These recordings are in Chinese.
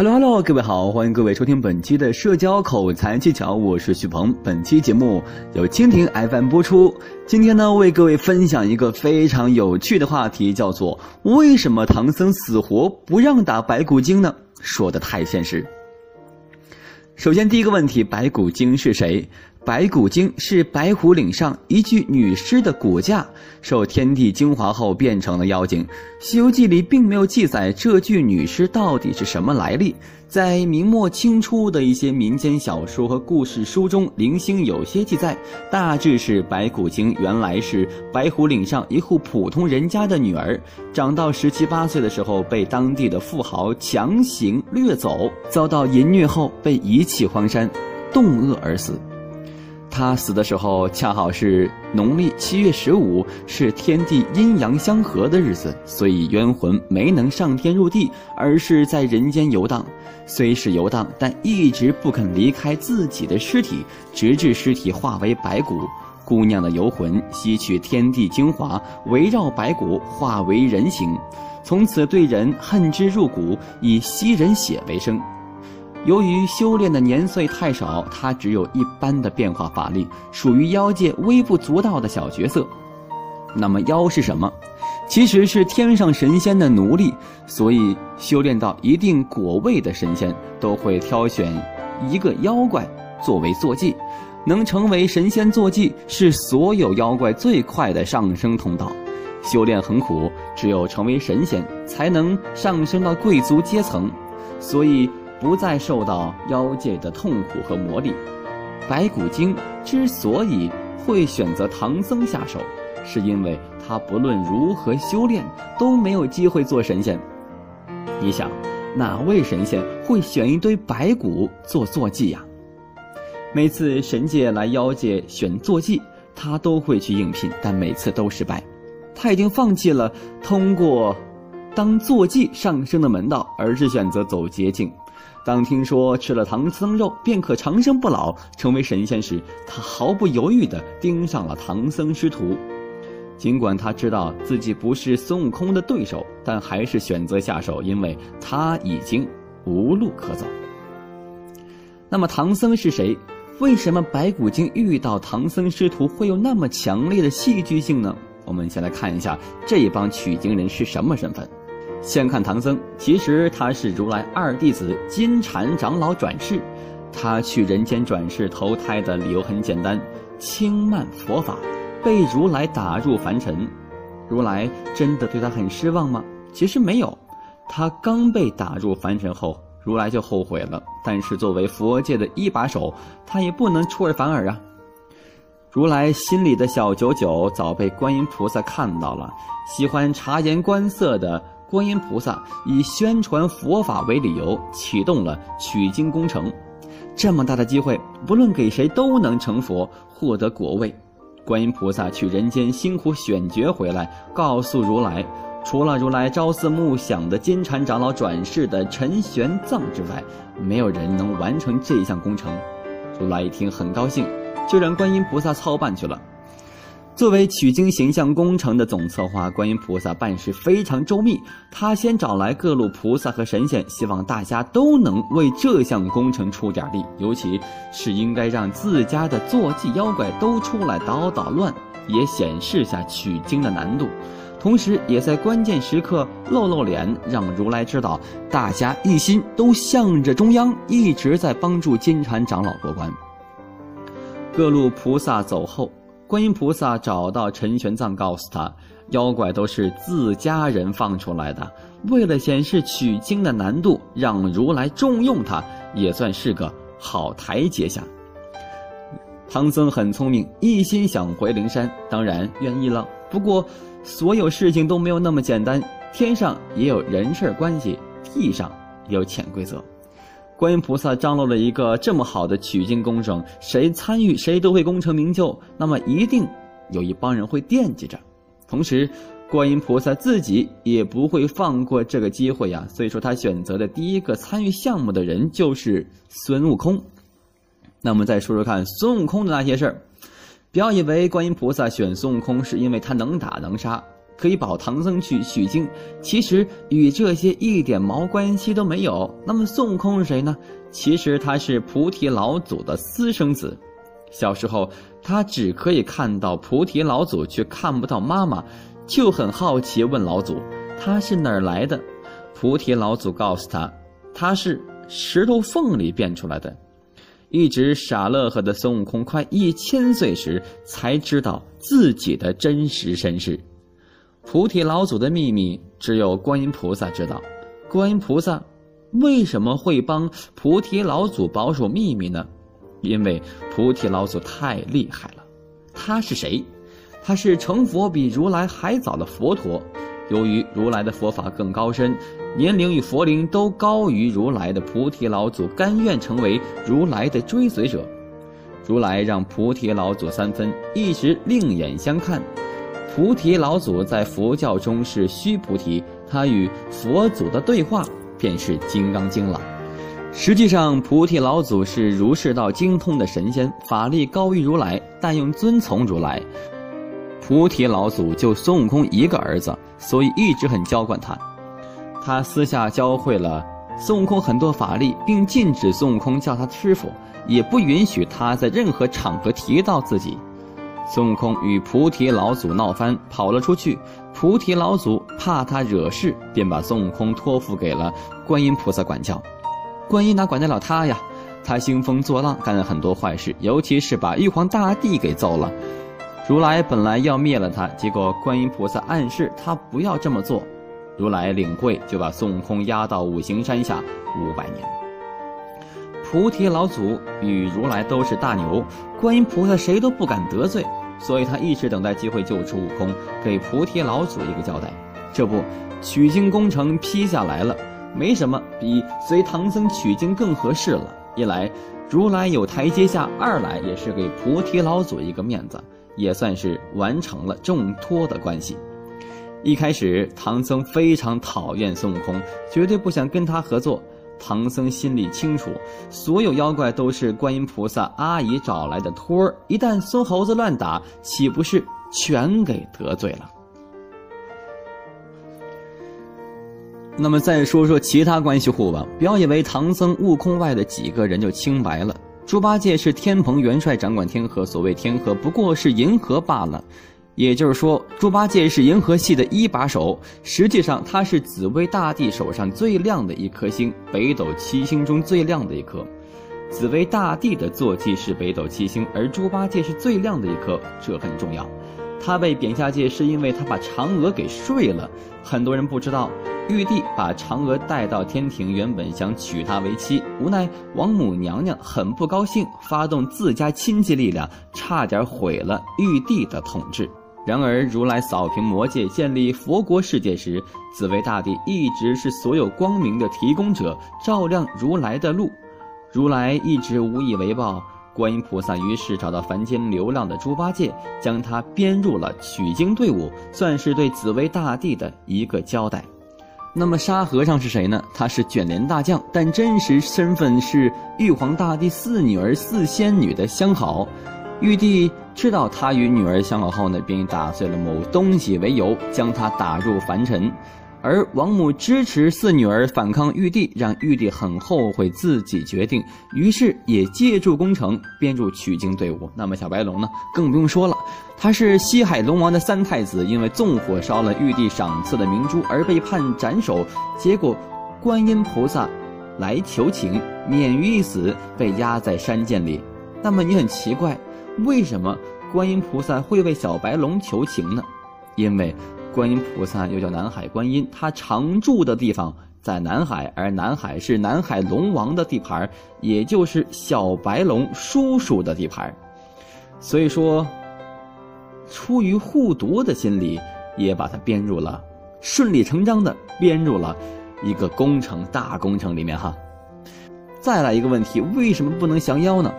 Hello Hello，各位好，欢迎各位收听本期的社交口才技巧，我是徐鹏。本期节目由蜻蜓 FM 播出。今天呢，为各位分享一个非常有趣的话题，叫做为什么唐僧死活不让打白骨精呢？说的太现实。首先，第一个问题，白骨精是谁？白骨精是白虎岭上一具女尸的骨架，受天地精华后变成了妖精。《西游记》里并没有记载这具女尸到底是什么来历。在明末清初的一些民间小说和故事书中，零星有些记载，大致是白骨精原来是白虎岭上一户普通人家的女儿，长到十七八岁的时候被当地的富豪强行掠走，遭到淫虐后被遗弃荒山，冻饿而死。他死的时候恰好是农历七月十五，是天地阴阳相合的日子，所以冤魂没能上天入地，而是在人间游荡。虽是游荡，但一直不肯离开自己的尸体，直至尸体化为白骨。姑娘的游魂吸取天地精华，围绕白骨化为人形，从此对人恨之入骨，以吸人血为生。由于修炼的年岁太少，他只有一般的变化法力，属于妖界微不足道的小角色。那么妖是什么？其实是天上神仙的奴隶。所以修炼到一定果位的神仙都会挑选一个妖怪作为坐骑，能成为神仙坐骑是所有妖怪最快的上升通道。修炼很苦，只有成为神仙才能上升到贵族阶层。所以。不再受到妖界的痛苦和磨砺，白骨精之所以会选择唐僧下手，是因为他不论如何修炼都没有机会做神仙。你想，哪位神仙会选一堆白骨做坐骑呀？每次神界来妖界选坐骑，他都会去应聘，但每次都失败。他已经放弃了通过当坐骑上升的门道，而是选择走捷径。当听说吃了唐僧肉便可长生不老、成为神仙时，他毫不犹豫地盯上了唐僧师徒。尽管他知道自己不是孙悟空的对手，但还是选择下手，因为他已经无路可走。那么唐僧是谁？为什么白骨精遇到唐僧师徒会有那么强烈的戏剧性呢？我们先来看一下这一帮取经人是什么身份。先看唐僧，其实他是如来二弟子金蝉长老转世。他去人间转世投胎的理由很简单：轻慢佛法，被如来打入凡尘。如来真的对他很失望吗？其实没有。他刚被打入凡尘后，如来就后悔了。但是作为佛界的一把手，他也不能出尔反尔啊。如来心里的小九九早被观音菩萨看到了，喜欢察言观色的。观音菩萨以宣传佛法为理由，启动了取经工程。这么大的机会，不论给谁都能成佛，获得果位。观音菩萨去人间辛苦选角回来，告诉如来，除了如来朝思暮想的金蝉长老转世的陈玄奘之外，没有人能完成这项工程。如来一听很高兴，就让观音菩萨操办去了。作为取经形象工程的总策划，观音菩萨办事非常周密。他先找来各路菩萨和神仙，希望大家都能为这项工程出点力，尤其是应该让自家的坐骑妖怪都出来捣捣乱，也显示下取经的难度。同时，也在关键时刻露露脸，让如来知道大家一心都向着中央，一直在帮助金蝉长老过关。各路菩萨走后。观音菩萨找到陈玄奘，告诉他，妖怪都是自家人放出来的。为了显示取经的难度，让如来重用他，也算是个好台阶下。唐僧很聪明，一心想回灵山，当然愿意了。不过，所有事情都没有那么简单，天上也有人事关系，地上也有潜规则。观音菩萨张罗了一个这么好的取经工程，谁参与谁都会功成名就。那么一定有一帮人会惦记着，同时，观音菩萨自己也不会放过这个机会呀。所以说，他选择的第一个参与项目的人就是孙悟空。那我们再说说看孙悟空的那些事儿。不要以为观音菩萨选孙悟空是因为他能打能杀，可以保唐僧去取经，其实与这些一点毛关系都没有。那么孙悟空是谁呢？其实他是菩提老祖的私生子。小时候他只可以看到菩提老祖，却看不到妈妈，就很好奇，问老祖他是哪儿来的。菩提老祖告诉他，他是石头缝里变出来的。一直傻乐呵的孙悟空，快一千岁时才知道自己的真实身世。菩提老祖的秘密只有观音菩萨知道。观音菩萨为什么会帮菩提老祖保守秘密呢？因为菩提老祖太厉害了。他是谁？他是成佛比如来还早的佛陀。由于如来的佛法更高深。年龄与佛龄都高于如来的菩提老祖，甘愿成为如来的追随者。如来让菩提老祖三分，一直另眼相看。菩提老祖在佛教中是须菩提，他与佛祖的对话便是《金刚经》了。实际上，菩提老祖是儒释道精通的神仙，法力高于如来，但又遵从如来。菩提老祖就孙悟空一个儿子，所以一直很娇惯他。他私下教会了孙悟空很多法力，并禁止孙悟空叫他师傅，也不允许他在任何场合提到自己。孙悟空与菩提老祖闹翻，跑了出去。菩提老祖怕他惹事，便把孙悟空托付给了观音菩萨管教。观音哪管得了他呀？他兴风作浪，干了很多坏事，尤其是把玉皇大帝给揍了。如来本来要灭了他，结果观音菩萨暗示他不要这么做。如来领会，就把孙悟空压到五行山下五百年。菩提老祖与如来都是大牛，观音菩萨谁都不敢得罪，所以他一直等待机会救出悟空，给菩提老祖一个交代。这不，取经工程批下来了，没什么比随唐僧取经更合适了。一来，如来有台阶下；二来，也是给菩提老祖一个面子，也算是完成了重托的关系。一开始，唐僧非常讨厌孙悟空，绝对不想跟他合作。唐僧心里清楚，所有妖怪都是观音菩萨阿姨找来的托儿，一旦孙猴子乱打，岂不是全给得罪了？那么再说说其他关系户吧，不要以为唐僧、悟空外的几个人就清白了。猪八戒是天蓬元帅，掌管天河，所谓天河，不过是银河罢了。也就是说，猪八戒是银河系的一把手，实际上他是紫薇大帝手上最亮的一颗星，北斗七星中最亮的一颗。紫薇大帝的坐骑是北斗七星，而猪八戒是最亮的一颗，这很重要。他被贬下界是因为他把嫦娥给睡了。很多人不知道，玉帝把嫦娥带到天庭，原本想娶她为妻，无奈王母娘娘很不高兴，发动自家亲戚力量，差点毁了玉帝的统治。然而，如来扫平魔界，建立佛国世界时，紫薇大帝一直是所有光明的提供者，照亮如来的路。如来一直无以为报，观音菩萨于是找到凡间流浪的猪八戒，将他编入了取经队伍，算是对紫薇大帝的一个交代。那么沙和尚是谁呢？他是卷帘大将，但真实身份是玉皇大帝四女儿四仙女的相好。玉帝知道他与女儿相好后呢，便以打碎了某东西为由，将他打入凡尘。而王母支持四女儿反抗玉帝，让玉帝很后悔自己决定，于是也借助工程编入取经队伍。那么小白龙呢，更不用说了，他是西海龙王的三太子，因为纵火烧了玉帝赏赐的明珠而被判斩首，结果观音菩萨来求情，免于一死，被压在山涧里。那么你很奇怪。为什么观音菩萨会为小白龙求情呢？因为观音菩萨又叫南海观音，他常住的地方在南海，而南海是南海龙王的地盘，也就是小白龙叔叔的地盘。所以说，出于护犊的心理，也把他编入了，顺理成章的编入了一个工程大工程里面哈。再来一个问题，为什么不能降妖呢？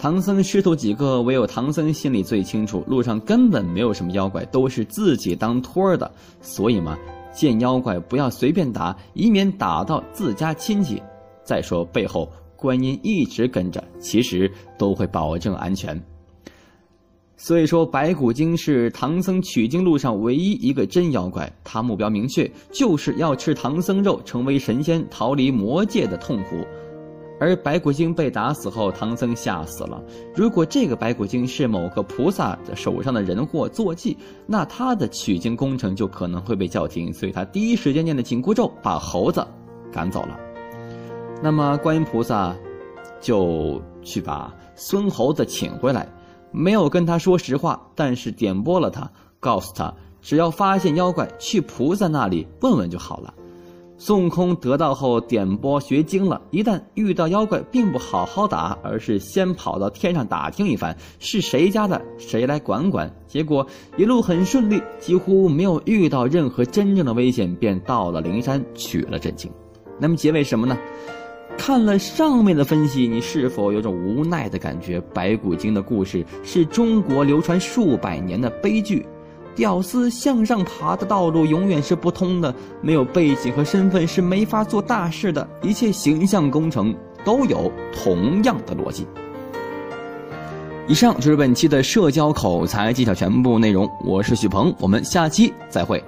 唐僧师徒几个，唯有唐僧心里最清楚，路上根本没有什么妖怪，都是自己当托的。所以嘛，见妖怪不要随便打，以免打到自家亲戚。再说背后观音一直跟着，其实都会保证安全。所以说，白骨精是唐僧取经路上唯一一个真妖怪，他目标明确，就是要吃唐僧肉，成为神仙，逃离魔界的痛苦。而白骨精被打死后，唐僧吓死了。如果这个白骨精是某个菩萨手上的人或坐骑，那他的取经工程就可能会被叫停。所以他第一时间念的紧箍咒，把猴子赶走了。那么观音菩萨就去把孙猴子请回来。没有跟他说实话，但是点拨了他，告诉他只要发现妖怪，去菩萨那里问问就好了。孙悟空得到后点拨学精了，一旦遇到妖怪，并不好好打，而是先跑到天上打听一番是谁家的，谁来管管。结果一路很顺利，几乎没有遇到任何真正的危险，便到了灵山取了真经。那么结尾什么呢？看了上面的分析，你是否有种无奈的感觉？白骨精的故事是中国流传数百年的悲剧，屌丝向上爬的道路永远是不通的，没有背景和身份是没法做大事的，一切形象工程都有同样的逻辑。以上就是本期的社交口才技巧全部内容，我是许鹏，我们下期再会。